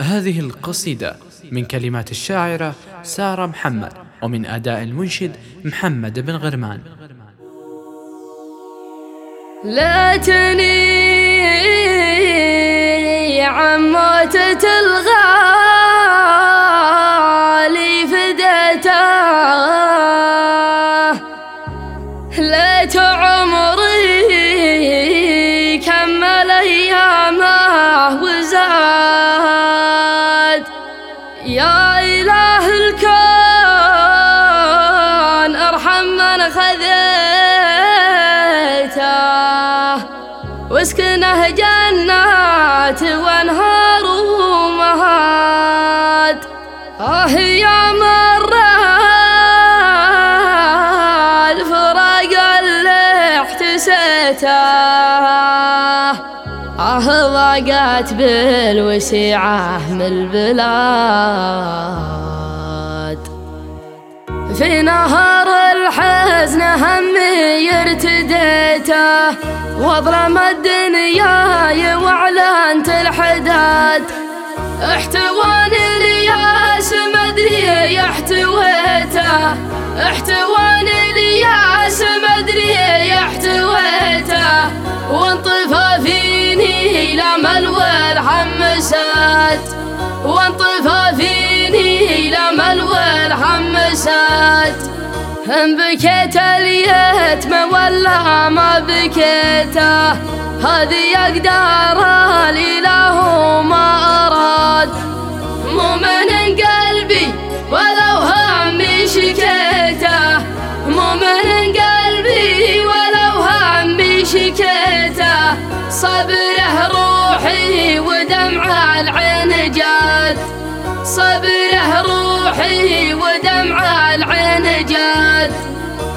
هذه القصيدة من كلمات الشاعرة سارة محمد ومن أداء المنشد محمد بن غرمان. لا تني عن موتة الغالي من خذيته. واسكنه جنات وانهار ومهاد آه يا مر الفراق اللي احتسيته. آه ضاقت بالوسيعة من البلاد. في نهر الحزن همي ارتديته وأظلم الدنيا وأعلنت الحداد. احتواني الياس مدري يحتويته احتواني الياس مدري يحتويته وانطفى فيني الامل والحمسات وانطفى فيني الامل بكيت اليتم ولا ما بكيته. هذه أقدار الإله ما أراد. مو من قلبي ولو همي شكيته. مو من قلبي ولو همي شكيته. صبره روحي ودمع العين جات. صبره روحي ودمع العين جات.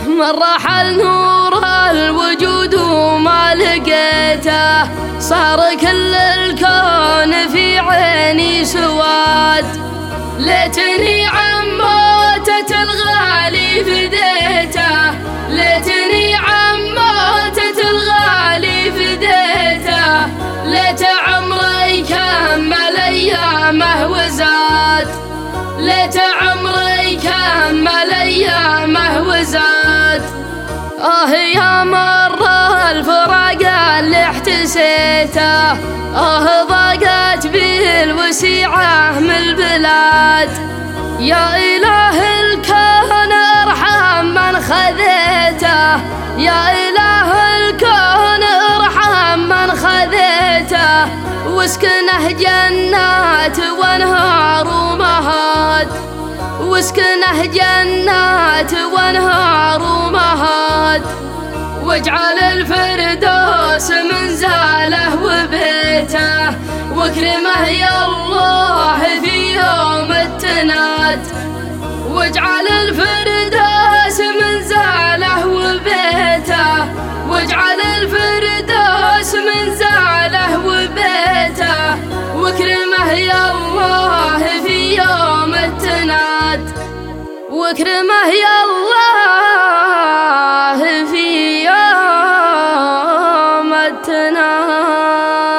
من رحل نور الوجود وما لقيته. صار كل الكون في عيني سواد. ليتني عن موتة الغالي فديته ليتني ليت عمري كمل ايامه وزاد آه يا مر الفراق اللي احتسيته آه ضاقت بالوسيعة من البلاد. يا إله الكون أرحم من خذيته يا إله خذيته واسكنه جنات وانهار ومهاد واسكنه جنات وانهار ومهاد واجعل الفردوس منزاله وبيته. واكرمه يا الله في يوم التناد. واجعل الفردوس وكرمه يا الله في يوم التنام.